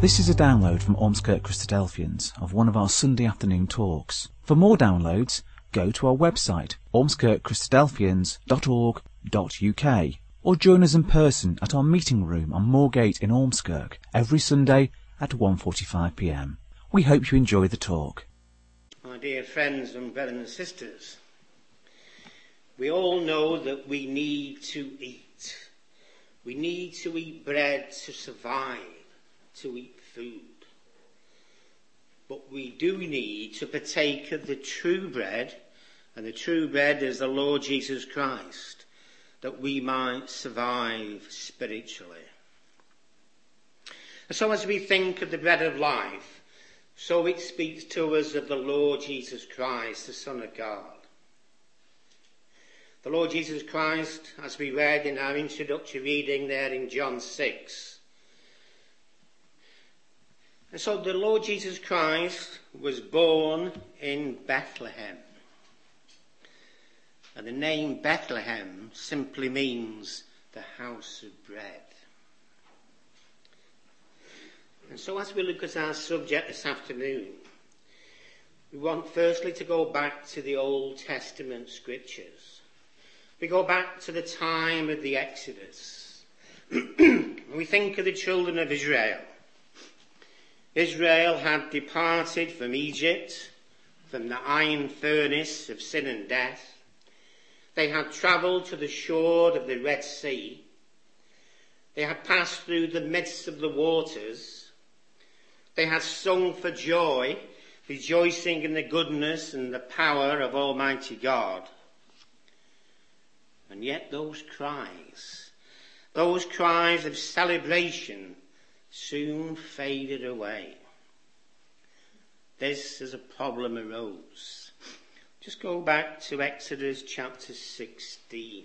This is a download from Ormskirk Christadelphians of one of our Sunday afternoon talks. For more downloads, go to our website ormskirkchristadelphians.org.uk or join us in person at our meeting room on Moorgate in Ormskirk every Sunday at 1.45pm. We hope you enjoy the talk. My dear friends and brothers and sisters, we all know that we need to eat. We need to eat bread to survive to eat food. But we do need to partake of the true bread, and the true bread is the Lord Jesus Christ, that we might survive spiritually. And so as we think of the bread of life, so it speaks to us of the Lord Jesus Christ, the Son of God. The Lord Jesus Christ, as we read in our introductory reading there in John 6, and so the Lord Jesus Christ was born in Bethlehem. And the name Bethlehem simply means the house of bread. And so as we look at our subject this afternoon, we want firstly to go back to the Old Testament scriptures. We go back to the time of the Exodus. we think of the children of Israel Israel had departed from Egypt, from the iron furnace of sin and death. They had travelled to the shore of the Red Sea. They had passed through the midst of the waters. They had sung for joy, rejoicing in the goodness and the power of Almighty God. And yet those cries, those cries of celebration soon faded away. This as a problem arose. Just go back to Exodus chapter 16.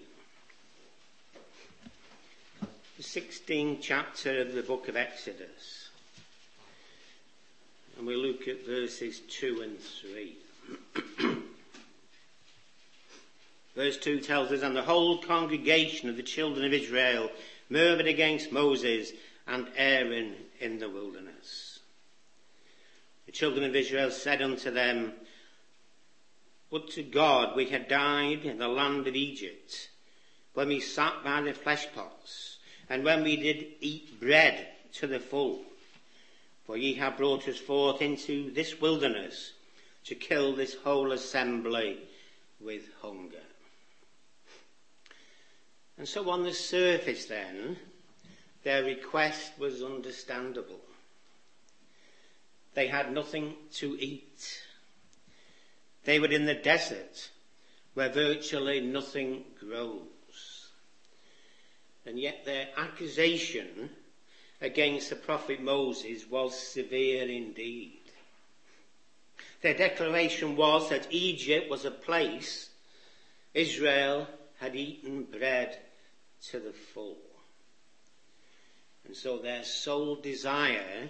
The 16th chapter of the book of Exodus. And we look at verses 2 and 3. Verse 2 tells us, And the whole congregation of the children of Israel murmured against Moses and Aaron in the wilderness. The children of Israel said unto them, Would to God we had died in the land of Egypt, when we sat by the flesh pots, and when we did eat bread to the full. For ye have brought us forth into this wilderness to kill this whole assembly with hunger. And so on the surface then, their request was understandable. They had nothing to eat. They were in the desert where virtually nothing grows. And yet their accusation against the prophet Moses was severe indeed. Their declaration was that Egypt was a place Israel had eaten bread to the full. And so their sole desire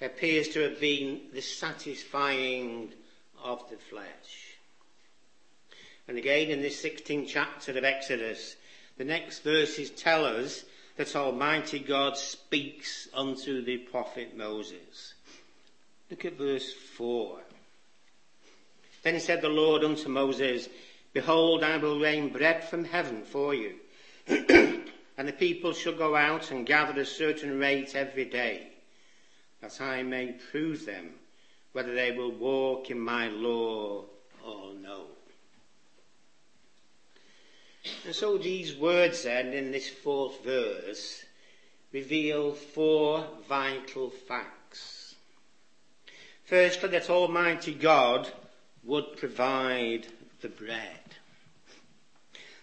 appears to have been the satisfying of the flesh. And again in this 16th chapter of Exodus, the next verses tell us that Almighty God speaks unto the prophet Moses. Look at verse 4. Then said the Lord unto Moses, Behold, I will rain bread from heaven for you. And the people shall go out and gather a certain rate every day, that I may prove them whether they will walk in my law or no. And so these words then in this fourth verse reveal four vital facts. Firstly, that Almighty God would provide the bread.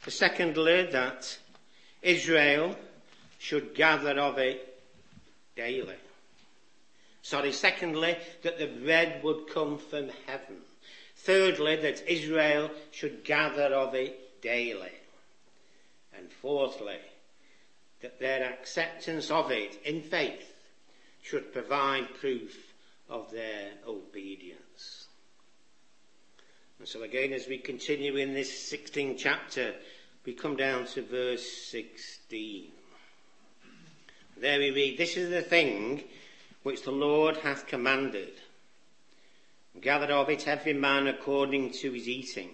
Secondly, that Israel should gather of it daily. Sorry, secondly, that the bread would come from heaven. Thirdly, that Israel should gather of it daily. And fourthly, that their acceptance of it in faith should provide proof of their obedience. And so again, as we continue in this 16th chapter, we come down to verse 16. There we read, This is the thing which the Lord hath commanded. Gather of it every man according to his eating,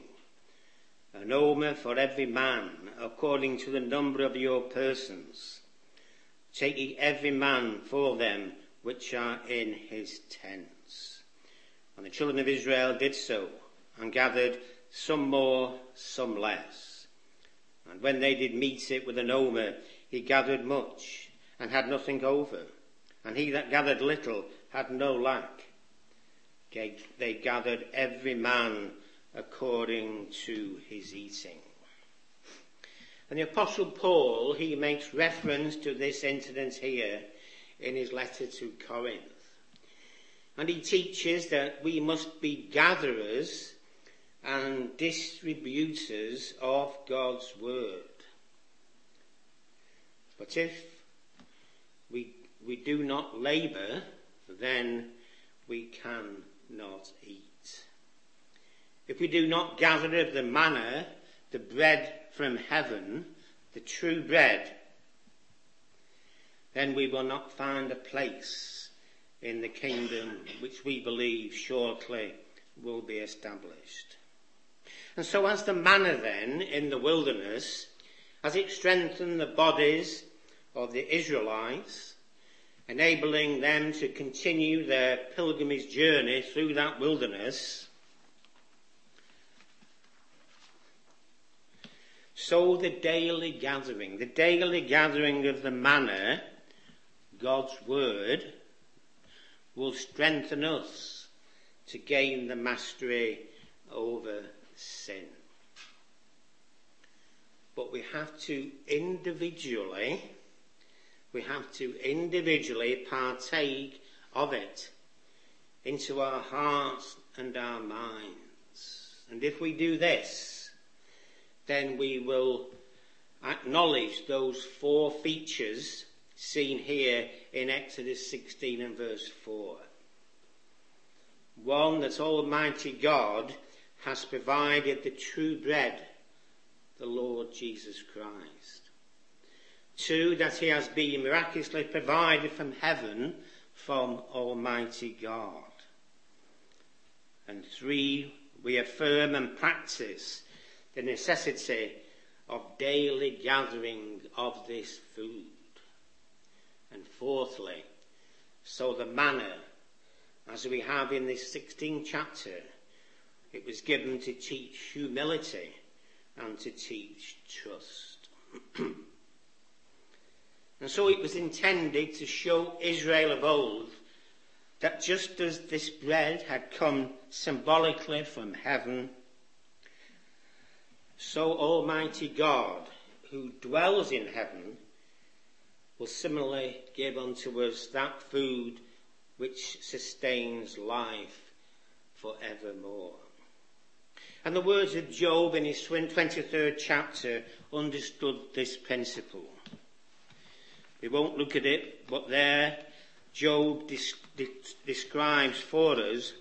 an omer for every man according to the number of your persons. Take ye every man for them which are in his tents. And the children of Israel did so, and gathered some more, some less. And when they did mete it with an omer, he gathered much, and had nothing over. And he that gathered little had no lack. They gathered every man according to his eating. And the apostle Paul, he makes reference to this incident here in his letter to Corinth. And he teaches that we must be gatherers and distributors of God's word. But if we, we do not labour, then we cannot eat. If we do not gather of the manna, the bread from heaven, the true bread, then we will not find a place in the kingdom which we believe shortly will be established. And so as the manna then in the wilderness, as it strengthened the bodies of the Israelites, enabling them to continue their pilgrimage journey through that wilderness, so the daily gathering, the daily gathering of the manna, God's word, will strengthen us to gain the mastery over sin. But we have to individually, we have to individually partake of it into our hearts and our minds. And if we do this, then we will acknowledge those four features seen here in Exodus 16 and verse 4. One, that Almighty God has provided the true bread, the Lord Jesus Christ. Two, that he has been miraculously provided from heaven from Almighty God. And three, we affirm and practice the necessity of daily gathering of this food. And fourthly, so the manna, as we have in this 16th chapter, it was given to teach humility and to teach trust. and so it was intended to show Israel of old that just as this bread had come symbolically from heaven, so Almighty God, who dwells in heaven, will similarly give unto us that food which sustains life forevermore. And the words of Job in his 23rd chapter understood this principle. We won't look at it, but there Job describes for us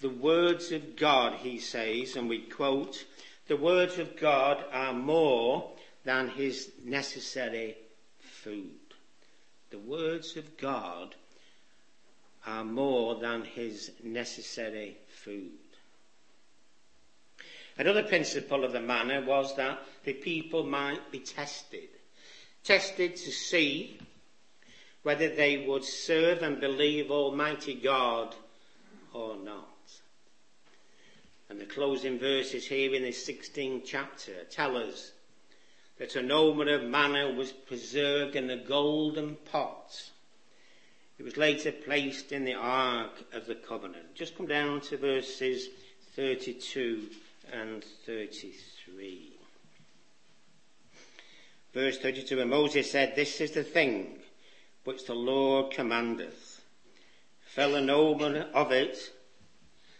the words of God, he says, and we quote, the words of God are more than his necessary food. The words of God are more than his necessary food. Another principle of the manor was that the people might be tested. Tested to see whether they would serve and believe Almighty God or not. And the closing verses here in this 16th chapter tell us that an omen of manna was preserved in a golden pot. It was later placed in the Ark of the Covenant. Just come down to verses 32 and 33. Verse 32, and Moses said, This is the thing which the Lord commandeth. Fill an omer of it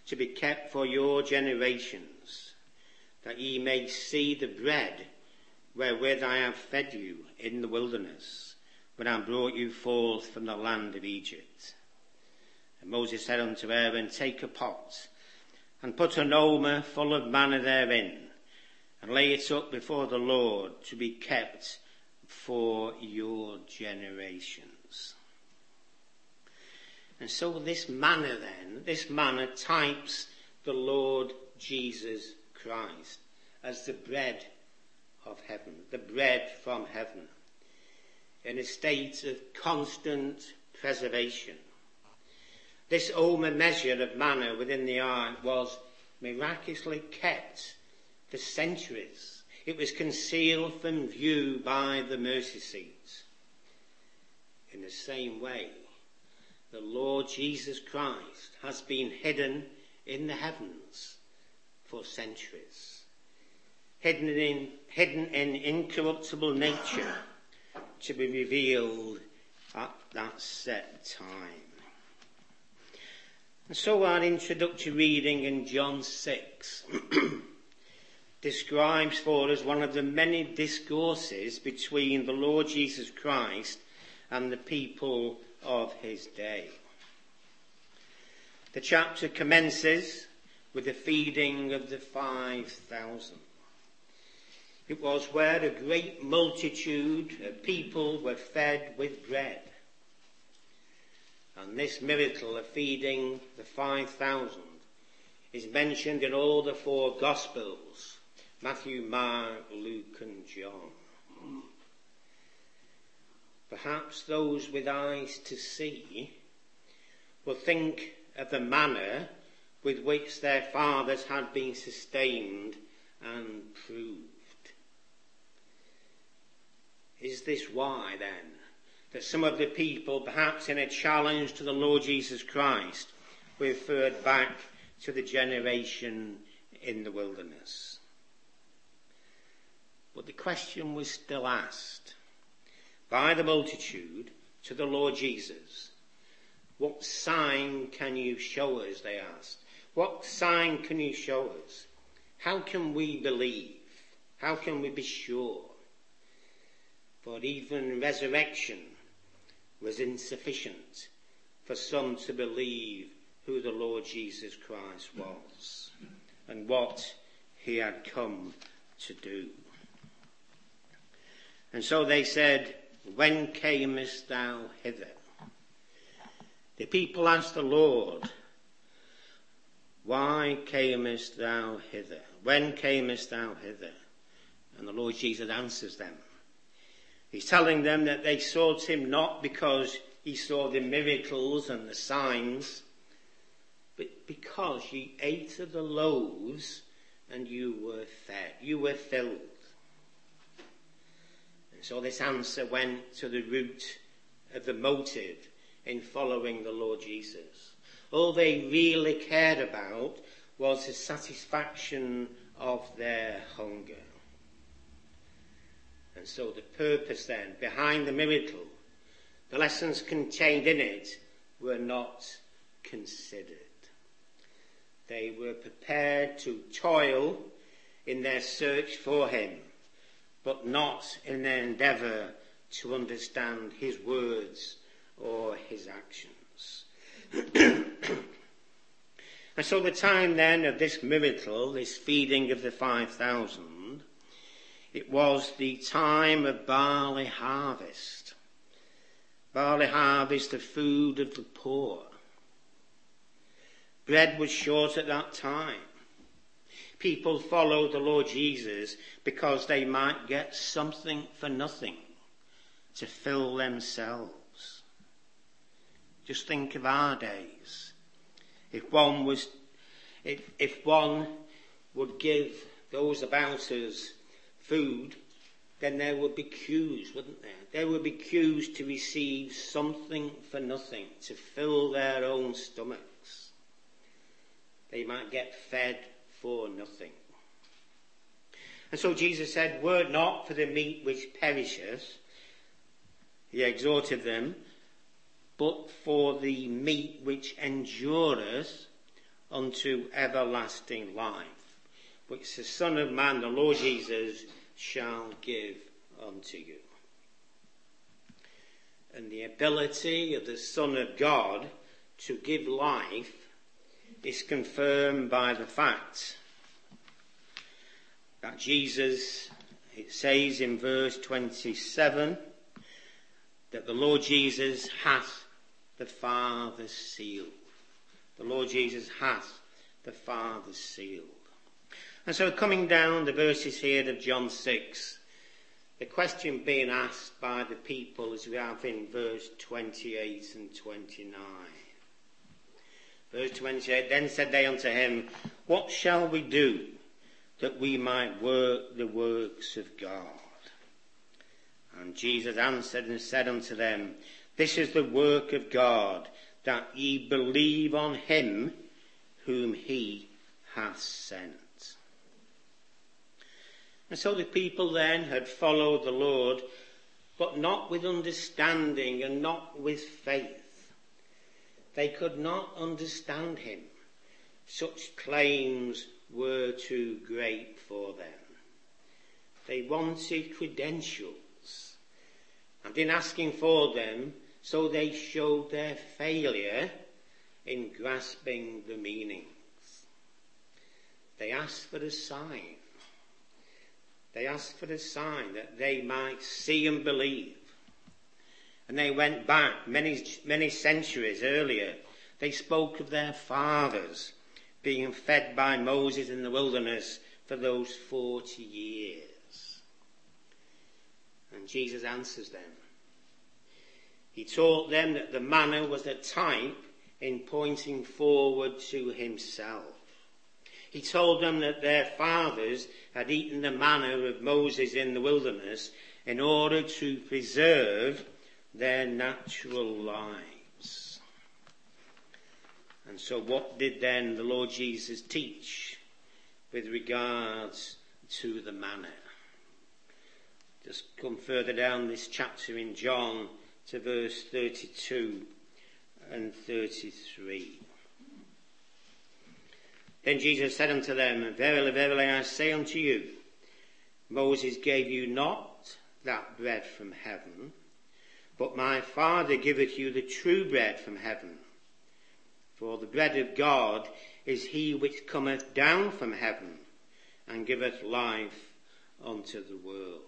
to be kept for your generations, that ye may see the bread wherewith I have fed you in the wilderness, when I brought you forth from the land of Egypt. And Moses said unto Aaron, Take a pot, and put an omer full of manna therein, and lay it up before the Lord to be kept for your generations. And so this manna then, this manna types the Lord Jesus Christ as the bread of heaven, the bread from heaven, in a state of constant preservation. This omer measure of manna within the ark was miraculously kept for centuries. It was concealed from view by the mercy seat. In the same way, the Lord Jesus Christ has been hidden in the heavens for centuries. Hidden in, hidden in incorruptible nature to be revealed at that set time. And so our introductory reading in John 6 describes for us one of the many discourses between the Lord Jesus Christ and the people of his day. The chapter commences with the feeding of the 5,000. It was where a great multitude of people were fed with bread. And this miracle of feeding the 5,000 is mentioned in all the four Gospels Matthew, Mark, Luke, and John. Perhaps those with eyes to see will think of the manna with which their fathers had been sustained and proved. Is this why then that some of the people, perhaps in a challenge to the Lord Jesus Christ, referred back to the generation in the wilderness? But the question was still asked by the multitude to the Lord Jesus. What sign can you show us? They asked. What sign can you show us? How can we believe? How can we be sure? For even resurrection was insufficient for some to believe who the Lord Jesus Christ was and what he had come to do. And so they said, when camest thou hither? The people asked the Lord, Why camest thou hither? When camest thou hither? And the Lord Jesus answers them. He's telling them that they sought him not because he saw the miracles and the signs, but because ye ate of the loaves and you were fed, you were filled. And so this answer went to the root of the motive in following the Lord Jesus. All they really cared about was the satisfaction of their hunger. And so the purpose then behind the miracle, the lessons contained in it were not considered. They were prepared to toil in their search for him but not in their endeavour to understand his words or his actions. and so the time then of this miracle, this feeding of the 5,000, it was the time of barley harvest. Barley harvest, the food of the poor. Bread was short at that time people followed the Lord Jesus because they might get something for nothing to fill themselves. Just think of our days. If one was, if, if one would give those about us food, then there would be queues, wouldn't there? There would be queues to receive something for nothing, to fill their own stomachs. They might get fed for nothing. And so Jesus said, Were it not for the meat which perisheth, he exhorted them, but for the meat which endureth unto everlasting life, which the Son of Man, the Lord Jesus, shall give unto you. And the ability of the Son of God to give life is confirmed by the fact that Jesus, it says in verse 27, that the Lord Jesus hath the Father's seal. The Lord Jesus hath the Father's seal. And so coming down the verses here of John 6, the question being asked by the people as we have in verse 28 and 29. Verse 28, then said they unto him, What shall we do that we might work the works of God? And Jesus answered and said unto them, This is the work of God, that ye believe on him whom he hath sent. And so the people then had followed the Lord, but not with understanding and not with faith. They could not understand him. Such claims were too great for them. They wanted credentials. And in asking for them, so they showed their failure in grasping the meanings. They asked for a sign. They asked for a sign that they might see and believe. And they went back many, many centuries earlier. They spoke of their fathers being fed by Moses in the wilderness for those 40 years. And Jesus answers them. He taught them that the manna was a type in pointing forward to himself. He told them that their fathers had eaten the manna of Moses in the wilderness in order to preserve their natural lives. And so what did then the Lord Jesus teach with regards to the manna? Just come further down this chapter in John to verse 32 and 33. Then Jesus said unto them, Verily, verily, I say unto you, Moses gave you not that bread from heaven, but my Father giveth you the true bread from heaven. For the bread of God is he which cometh down from heaven and giveth life unto the world.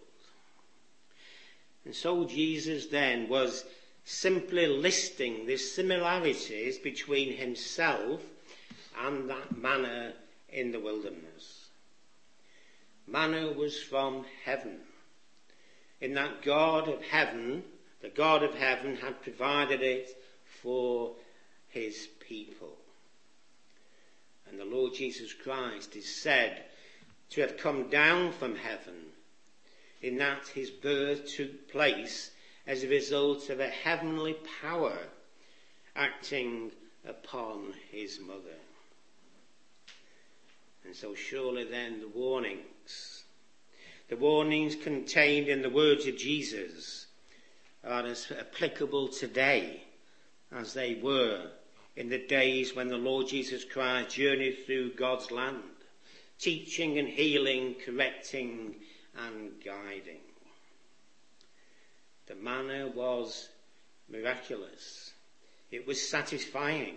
And so Jesus then was simply listing the similarities between himself and that manna in the wilderness. Manna was from heaven. In that God of heaven, the God of heaven had provided it for his people. And the Lord Jesus Christ is said to have come down from heaven in that his birth took place as a result of a heavenly power acting upon his mother. And so surely then the warnings, the warnings contained in the words of Jesus are as applicable today as they were in the days when the Lord Jesus Christ journeyed through God's land, teaching and healing, correcting and guiding. The manna was miraculous. It was satisfying.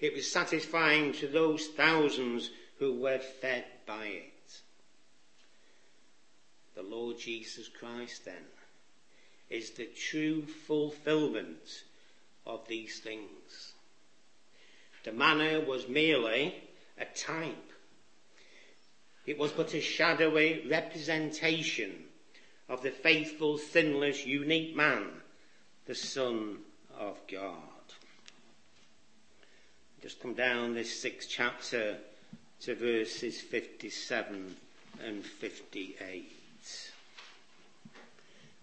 It was satisfying to those thousands who were fed by it. The Lord Jesus Christ then is the true fulfillment of these things. The manna was merely a type. It was but a shadowy representation of the faithful, sinless, unique man, the Son of God. Just come down this sixth chapter to verses 57 and 58.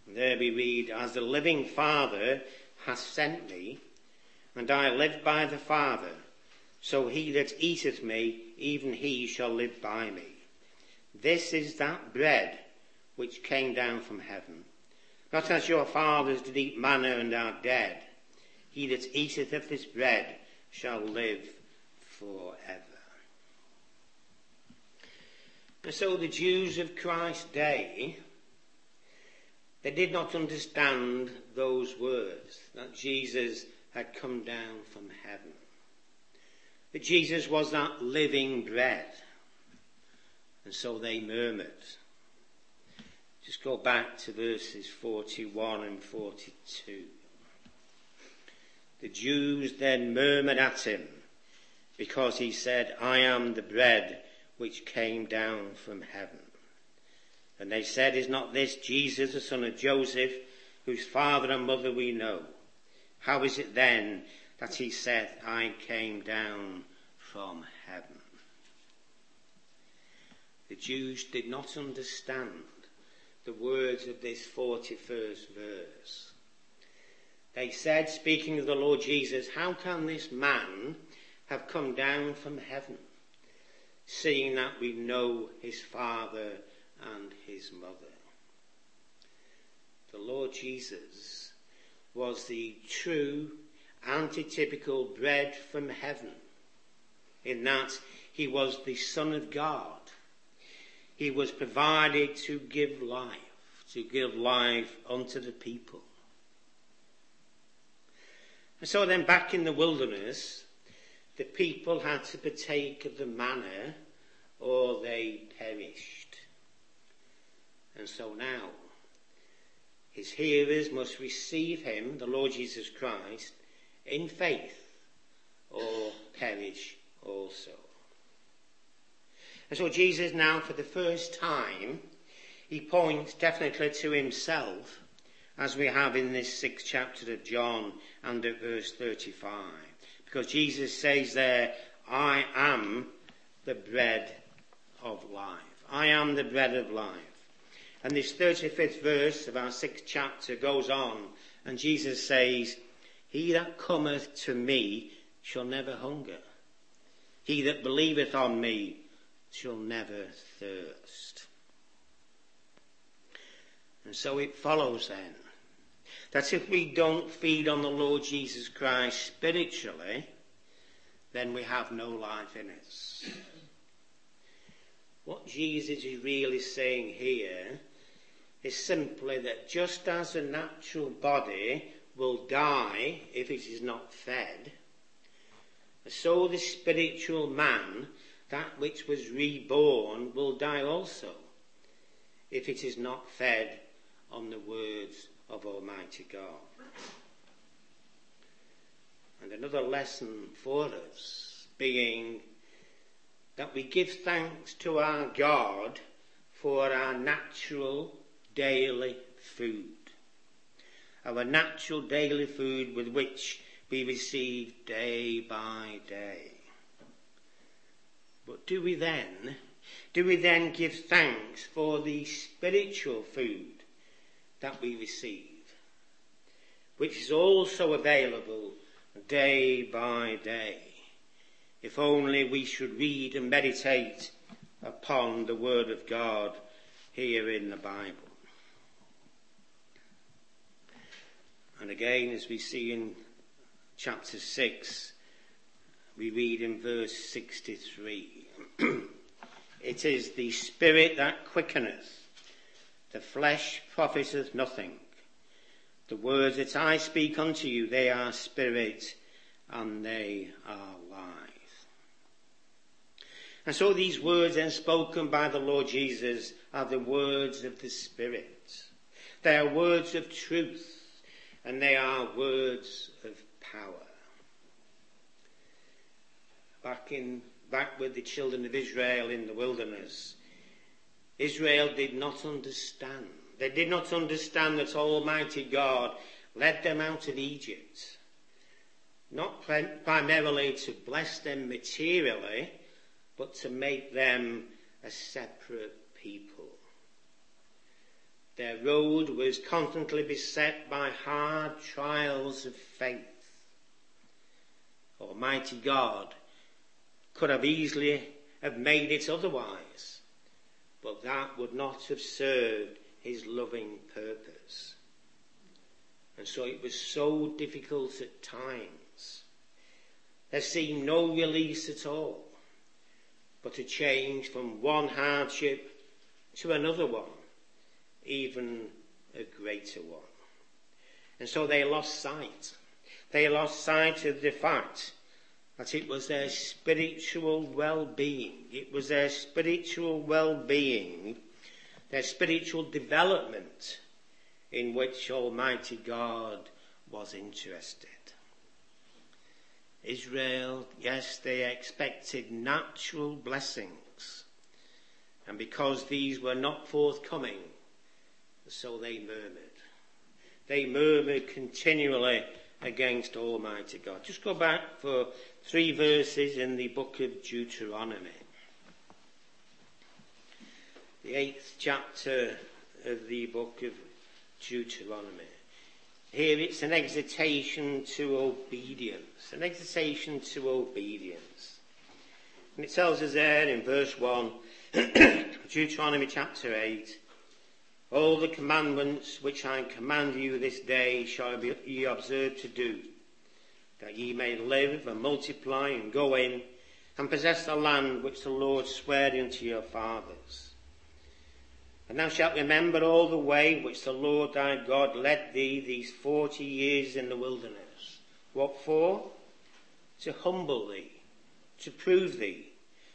There we read, As the living Father hath sent me, and I live by the Father, so he that eateth me, even he shall live by me. This is that bread which came down from heaven. Not as your fathers did eat manna and are dead. He that eateth of this bread shall live forever. And so the Jews of Christ's day, they did not understand those words that Jesus had come down from heaven. That Jesus was that living bread. And so they murmured. Just go back to verses 41 and 42. The Jews then murmured at him because he said, I am the bread which came down from heaven. And they said, Is not this Jesus, the son of Joseph, whose father and mother we know? How is it then that he said, I came down from heaven? The Jews did not understand the words of this 41st verse. They said, speaking of the Lord Jesus, how can this man have come down from heaven, seeing that we know his father and his mother? The Lord Jesus was the true antitypical bread from heaven, in that he was the Son of God he was provided to give life, to give life unto the people. And so then back in the wilderness, the people had to partake of the manna or they perished. And so now, his hearers must receive him, the Lord Jesus Christ, in faith or perish also. And so Jesus now, for the first time, he points definitely to himself, as we have in this sixth chapter of John and at verse 35. Because Jesus says there, I am the bread of life. I am the bread of life. And this 35th verse of our sixth chapter goes on, and Jesus says, He that cometh to me shall never hunger. He that believeth on me shall never thirst. And so it follows then that if we don't feed on the Lord Jesus Christ spiritually, then we have no life in us. What Jesus is really saying here is simply that just as a natural body will die if it is not fed, so the spiritual man that which was reborn will die also if it is not fed on the words of Almighty God. And another lesson for us being that we give thanks to our God for our natural daily food. Our natural daily food with which we receive day by day. But do we then, do we then give thanks for the spiritual food that we receive, which is also available day by day? If only we should read and meditate upon the Word of God here in the Bible. And again, as we see in chapter 6, we read in verse 63 It is the Spirit that quickeneth, the flesh profiteth nothing. The words that I speak unto you, they are spirit and they are life. And so these words then spoken by the Lord Jesus are the words of the Spirit. They are words of truth and they are words of power back in back with the children of Israel in the wilderness. Israel did not understand. They did not understand that Almighty God led them out of Egypt, not primarily to bless them materially, but to make them a separate people. Their road was constantly beset by hard trials of faith. Almighty God could have easily have made it otherwise, but that would not have served his loving purpose. And so it was so difficult at times. There seemed no release at all, but a change from one hardship to another one, even a greater one. And so they lost sight. They lost sight of the fact that it was their spiritual well-being. It was their spiritual well-being, their spiritual development in which Almighty God was interested. Israel, yes, they expected natural blessings. And because these were not forthcoming, so they murmured. They murmured continually against Almighty God. Just go back for three verses in the book of Deuteronomy. The eighth chapter of the book of Deuteronomy. Here it's an exhortation to obedience, an exhortation to obedience. And it tells us there in verse 1, Deuteronomy chapter 8, all the commandments which I command you this day shall ye observe to do, that ye may live and multiply and go in and possess the land which the Lord sware unto your fathers and thou shalt remember all the way which the Lord thy God led thee these forty years in the wilderness. What for? To humble thee, to prove thee,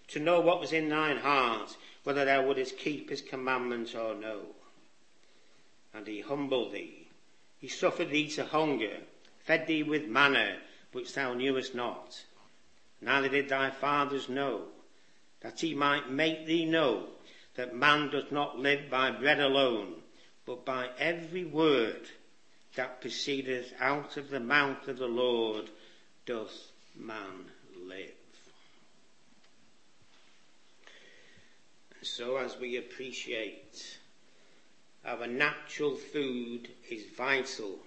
to know what was in thine heart, whether thou wouldest keep his commandments or no. And he humbled thee. He suffered thee to hunger, fed thee with manna, which thou knewest not. Neither did thy fathers know, that he might make thee know that man does not live by bread alone, but by every word that proceedeth out of the mouth of the Lord doth man live. And so as we appreciate our natural food is vital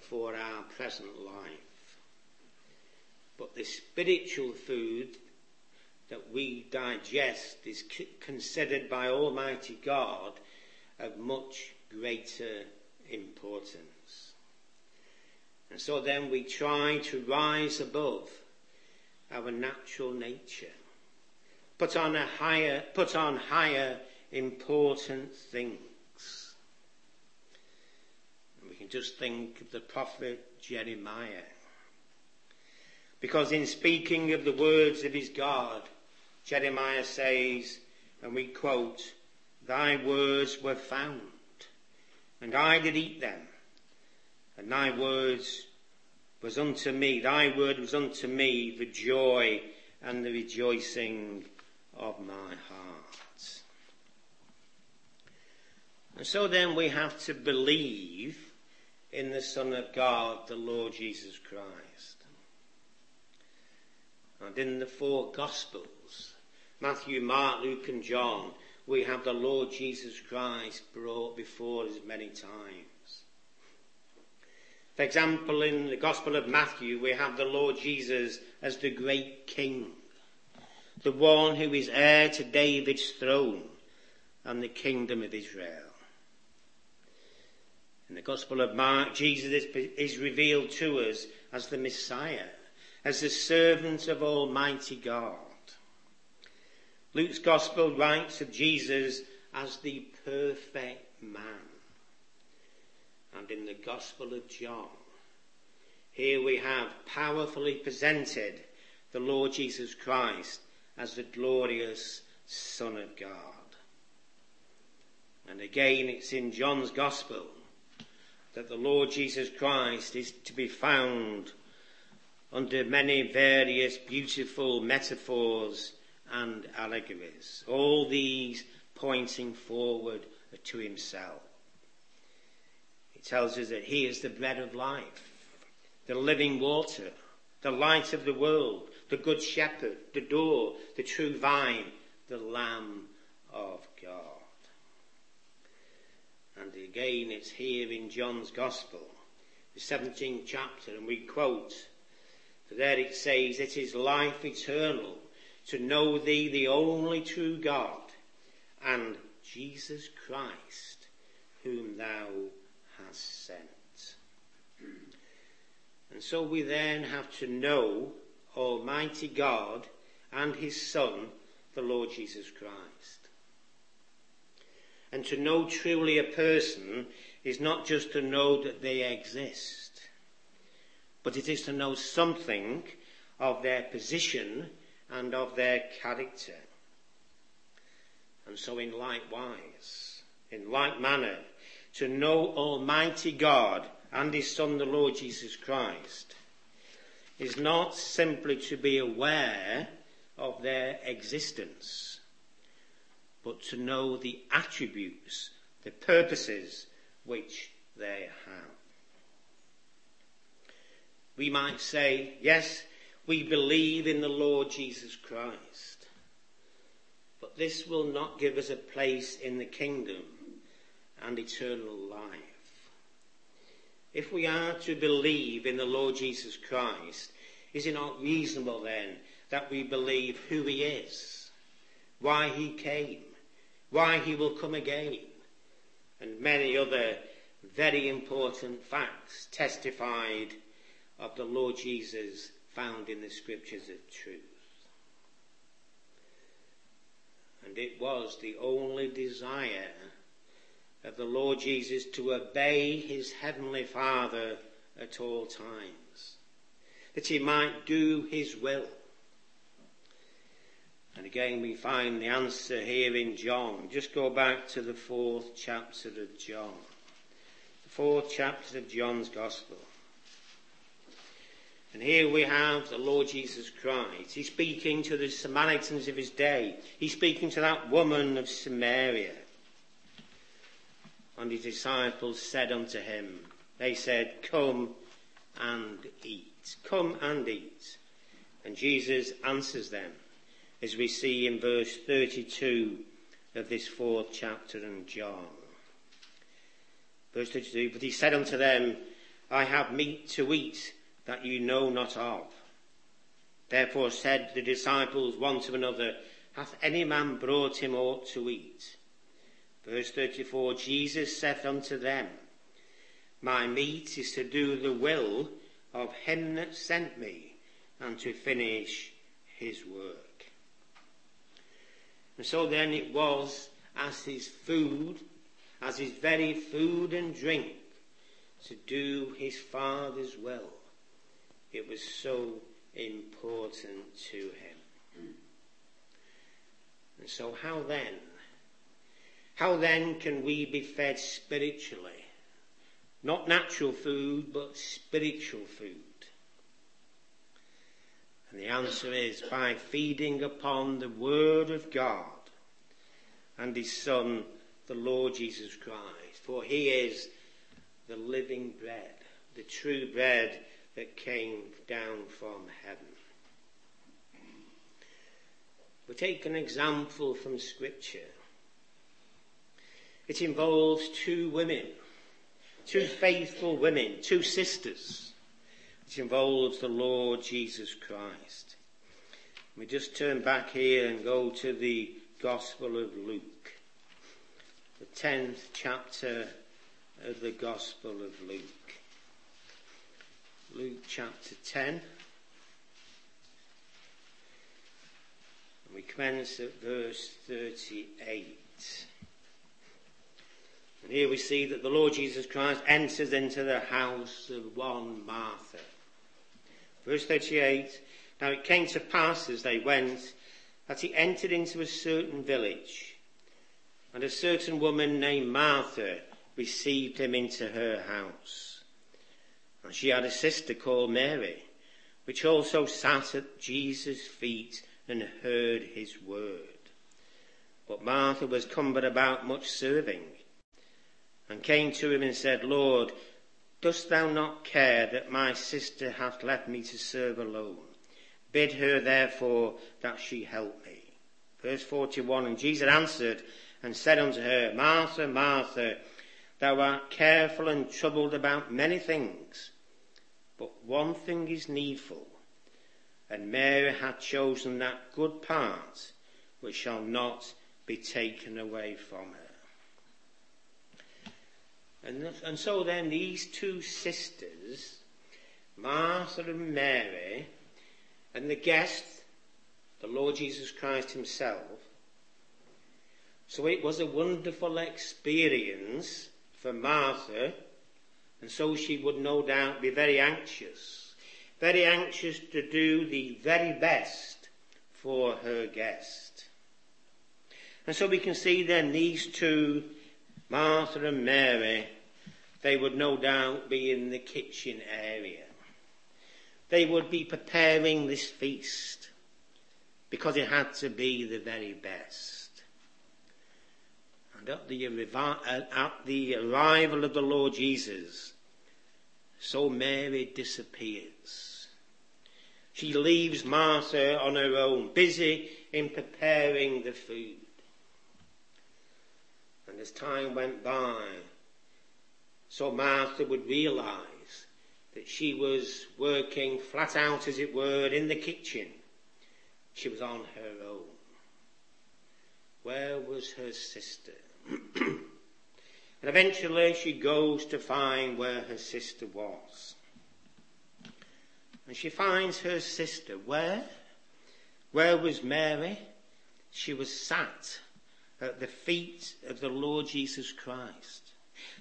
for our present life. But the spiritual food that we digest is considered by Almighty God of much greater importance. And so then we try to rise above our natural nature, put on a higher, put on higher important things. And we can just think of the prophet Jeremiah. Because in speaking of the words of his God, Jeremiah says, and we quote, Thy words were found, and I did eat them, and thy words was unto me, thy word was unto me the joy and the rejoicing of my heart. And so then we have to believe in the Son of God, the Lord Jesus Christ. And in the four Gospels, Matthew, Mark, Luke and John, we have the Lord Jesus Christ brought before us many times. For example, in the Gospel of Matthew, we have the Lord Jesus as the great King, the one who is heir to David's throne and the kingdom of Israel. In the Gospel of Mark, Jesus is revealed to us as the Messiah, as the servant of Almighty God. Luke's Gospel writes of Jesus as the perfect man. And in the Gospel of John, here we have powerfully presented the Lord Jesus Christ as the glorious Son of God. And again, it's in John's Gospel that the Lord Jesus Christ is to be found under many various beautiful metaphors and allegories. All these pointing forward to himself. He tells us that he is the bread of life, the living water, the light of the world, the good shepherd, the door, the true vine, the lamb of God. And again, it's here in John's Gospel, the 17th chapter, and we quote, there it says, it is life eternal to know thee, the only true God, and Jesus Christ, whom thou hast sent. And so we then have to know Almighty God and His Son, the Lord Jesus Christ. And to know truly a person is not just to know that they exist, but it is to know something of their position and of their character. And so in like wise, in like manner, to know Almighty God and His Son, the Lord Jesus Christ, is not simply to be aware of their existence, but to know the attributes, the purposes which they have. We might say, yes, we believe in the Lord Jesus Christ, but this will not give us a place in the kingdom and eternal life. If we are to believe in the Lord Jesus Christ, is it not reasonable then that we believe who he is, why he came, why he will come again, and many other very important facts testified of the Lord Jesus found in the scriptures of truth. And it was the only desire of the Lord Jesus to obey his heavenly Father at all times, that he might do his will. And again we find the answer here in John. Just go back to the fourth chapter of John. The fourth chapter of John's Gospel. And here we have the Lord Jesus Christ. He's speaking to the Samaritans of his day. He's speaking to that woman of Samaria. And his disciples said unto him, they said, Come and eat. Come and eat. And Jesus answers them, as we see in verse 32 of this fourth chapter in John. Verse 32, But he said unto them, I have meat to eat that ye know not of. Therefore said the disciples one to another, Hath any man brought him aught to eat? Verse 34, Jesus saith unto them, My meat is to do the will of him that sent me, and to finish his work. And so then it was as his food, as his very food and drink, to do his Father's will. It was so important to him. And so how then? How then can we be fed spiritually? Not natural food, but spiritual food. And the answer is by feeding upon the Word of God and His Son, the Lord Jesus Christ. For He is the living bread, the true bread that came down from heaven. We take an example from Scripture. It involves two women, two faithful women, two sisters. It involves the Lord Jesus Christ. We just turn back here and go to the Gospel of Luke, the tenth chapter of the Gospel of Luke. Luke chapter 10. And we commence at verse 38. And here we see that the Lord Jesus Christ enters into the house of one Martha. Verse 38. Now it came to pass as they went that he entered into a certain village, and a certain woman named Martha received him into her house. And she had a sister called Mary, which also sat at Jesus' feet and heard his word. But Martha was cumbered about much serving, and came to him and said, Lord, dost thou not care that my sister hath left me to serve alone? Bid her therefore that she help me. Verse 41, and Jesus answered and said unto her, Martha, Martha, thou art careful and troubled about many things, but one thing is needful, and Mary hath chosen that good part which shall not be taken away from her. And, and so then these two sisters, Martha and Mary, and the guest, the Lord Jesus Christ himself, so it was a wonderful experience for Martha and so she would no doubt be very anxious, very anxious to do the very best for her guest. And so we can see then these two, Martha and Mary, they would no doubt be in the kitchen area. they would be preparing this feast because it had to be the very best. And at the, uh, at the arrival of the Lord Jesus, so Mary disappears. She leaves Martha on her own, busy in preparing the food. And as time went by, so Martha would realize that she was working flat out, as it were, in the kitchen. She was on her own. Where was her sister? And eventually she goes to find where her sister was. And she finds her sister. Where? Where was Mary? She was sat at the feet of the Lord Jesus Christ.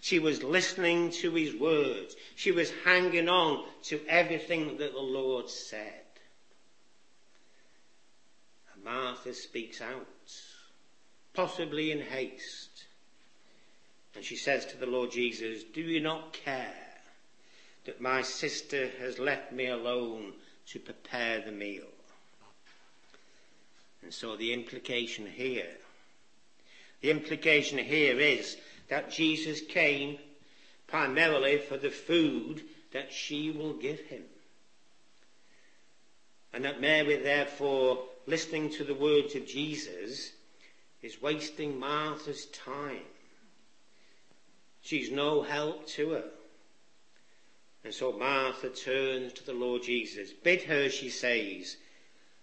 She was listening to his words. She was hanging on to everything that the Lord said. And Martha speaks out, possibly in haste. And she says to the Lord Jesus, Do you not care that my sister has left me alone to prepare the meal? And so the implication here, the implication here is that Jesus came primarily for the food that she will give him. And that Mary, therefore, listening to the words of Jesus, is wasting Martha's time. She's no help to her. And so Martha turns to the Lord Jesus. Bid her, she says,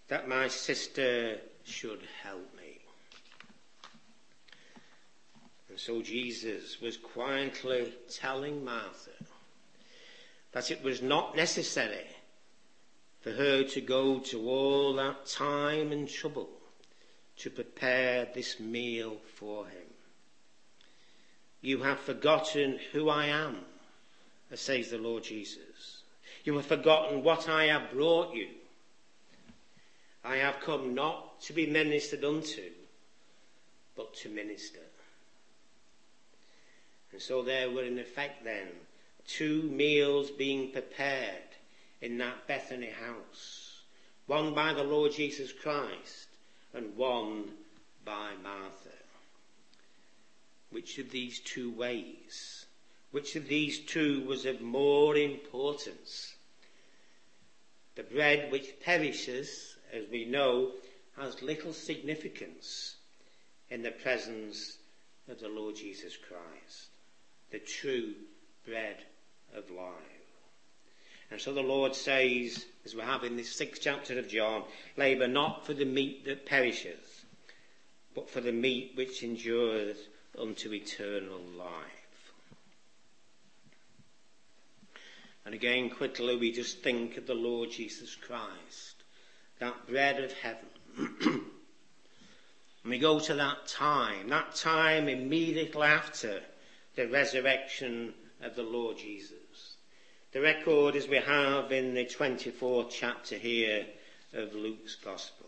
that my sister should help me. And so Jesus was quietly telling Martha that it was not necessary for her to go to all that time and trouble to prepare this meal for him. You have forgotten who I am, says the Lord Jesus. You have forgotten what I have brought you. I have come not to be ministered unto, but to minister. And so there were in effect then two meals being prepared in that Bethany house. One by the Lord Jesus Christ and one by Martha. Which of these two ways, which of these two was of more importance? The bread which perishes, as we know, has little significance in the presence of the Lord Jesus Christ the true bread of life. And so the Lord says, as we have in this sixth chapter of John, labour not for the meat that perisheth, but for the meat which endureth unto eternal life. And again, quickly, we just think of the Lord Jesus Christ, that bread of heaven. and we go to that time, that time immediately after the resurrection of the Lord Jesus. The record as we have in the 24th chapter here of Luke's Gospel.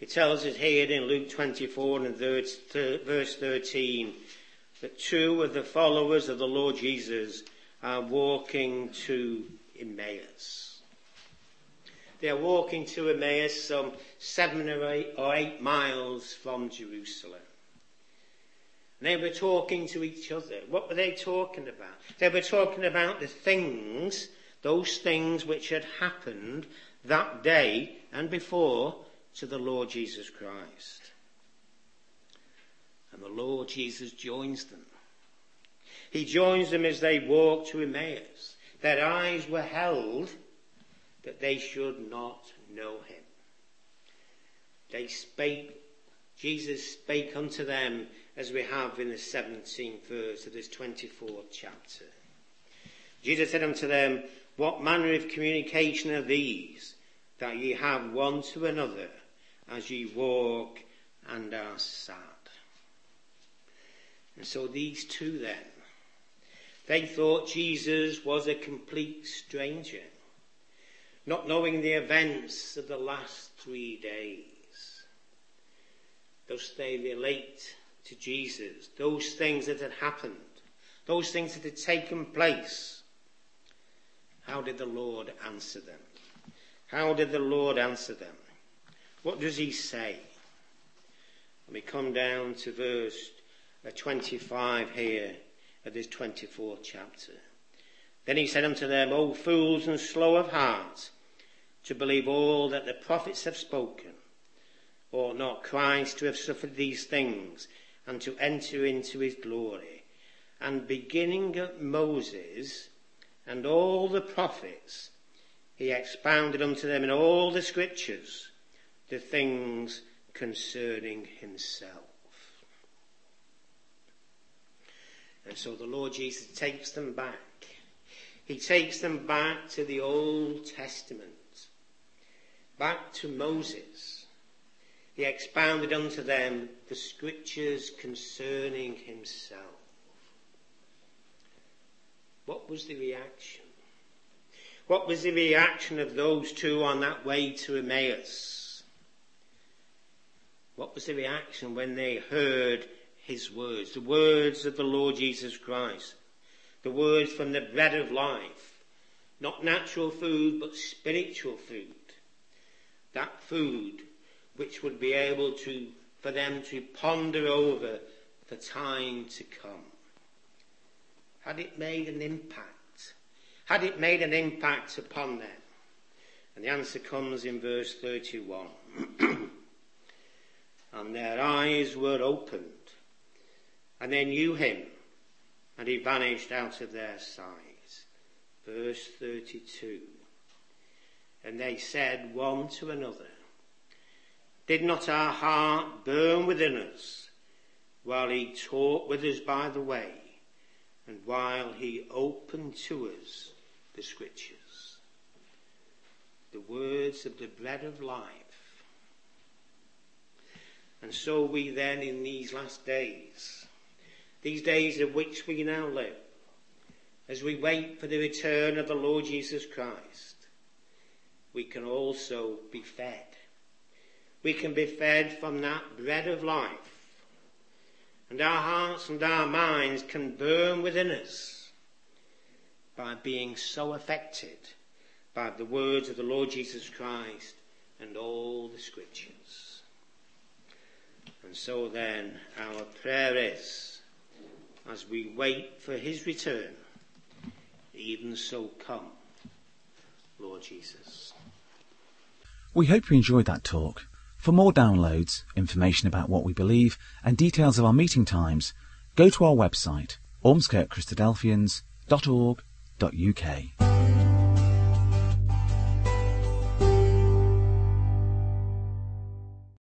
It tells us here in Luke 24 and verse 13 that two of the followers of the Lord Jesus are walking to Emmaus. They are walking to Emmaus some seven or eight, or eight miles from Jerusalem. They were talking to each other. What were they talking about? They were talking about the things, those things which had happened that day and before to the Lord Jesus Christ. And the Lord Jesus joins them. He joins them as they walk to Emmaus. Their eyes were held that they should not know him. They spake, Jesus spake unto them as we have in the 17th verse of this 24th chapter. Jesus said unto them, What manner of communication are these that ye have one to another as ye walk and are sad? And so these two then, they thought Jesus was a complete stranger, not knowing the events of the last three days. Thus they relate to Jesus, those things that had happened, those things that had taken place, how did the Lord answer them? How did the Lord answer them? What does he say? Let me come down to verse uh, 25 here of this 24th chapter. Then he said unto them, O fools and slow of heart, to believe all that the prophets have spoken. Ought not Christ to have suffered these things and to enter into his glory? And beginning at Moses and all the prophets, he expounded unto them in all the scriptures the things concerning himself. And so the Lord Jesus takes them back. He takes them back to the Old Testament, back to Moses. He expounded unto them the scriptures concerning himself. What was the reaction? What was the reaction of those two on that way to Emmaus? What was the reaction when they heard his words, the words of the Lord Jesus Christ, the words from the bread of life, not natural food, but spiritual food? That food which would be able to, for them to ponder over for time to come. Had it made an impact? Had it made an impact upon them? And the answer comes in verse 31. and their eyes were opened and they knew him, and he vanished out of their sight. Verse 32. And they said one to another, Did not our heart burn within us while he talked with us by the way, and while he opened to us the scriptures? The words of the bread of life. And so we then in these last days, these days of which we now live, as we wait for the return of the Lord Jesus Christ, we can also be fed. We can be fed from that bread of life. And our hearts and our minds can burn within us by being so affected by the words of the Lord Jesus Christ and all the scriptures. And so then, our prayer is, as we wait for his return. Even so come, Lord Jesus. We hope you enjoyed that talk. For more downloads, information about what we believe, and details of our meeting times, go to our website, ormskirkchristadelphians.org.uk.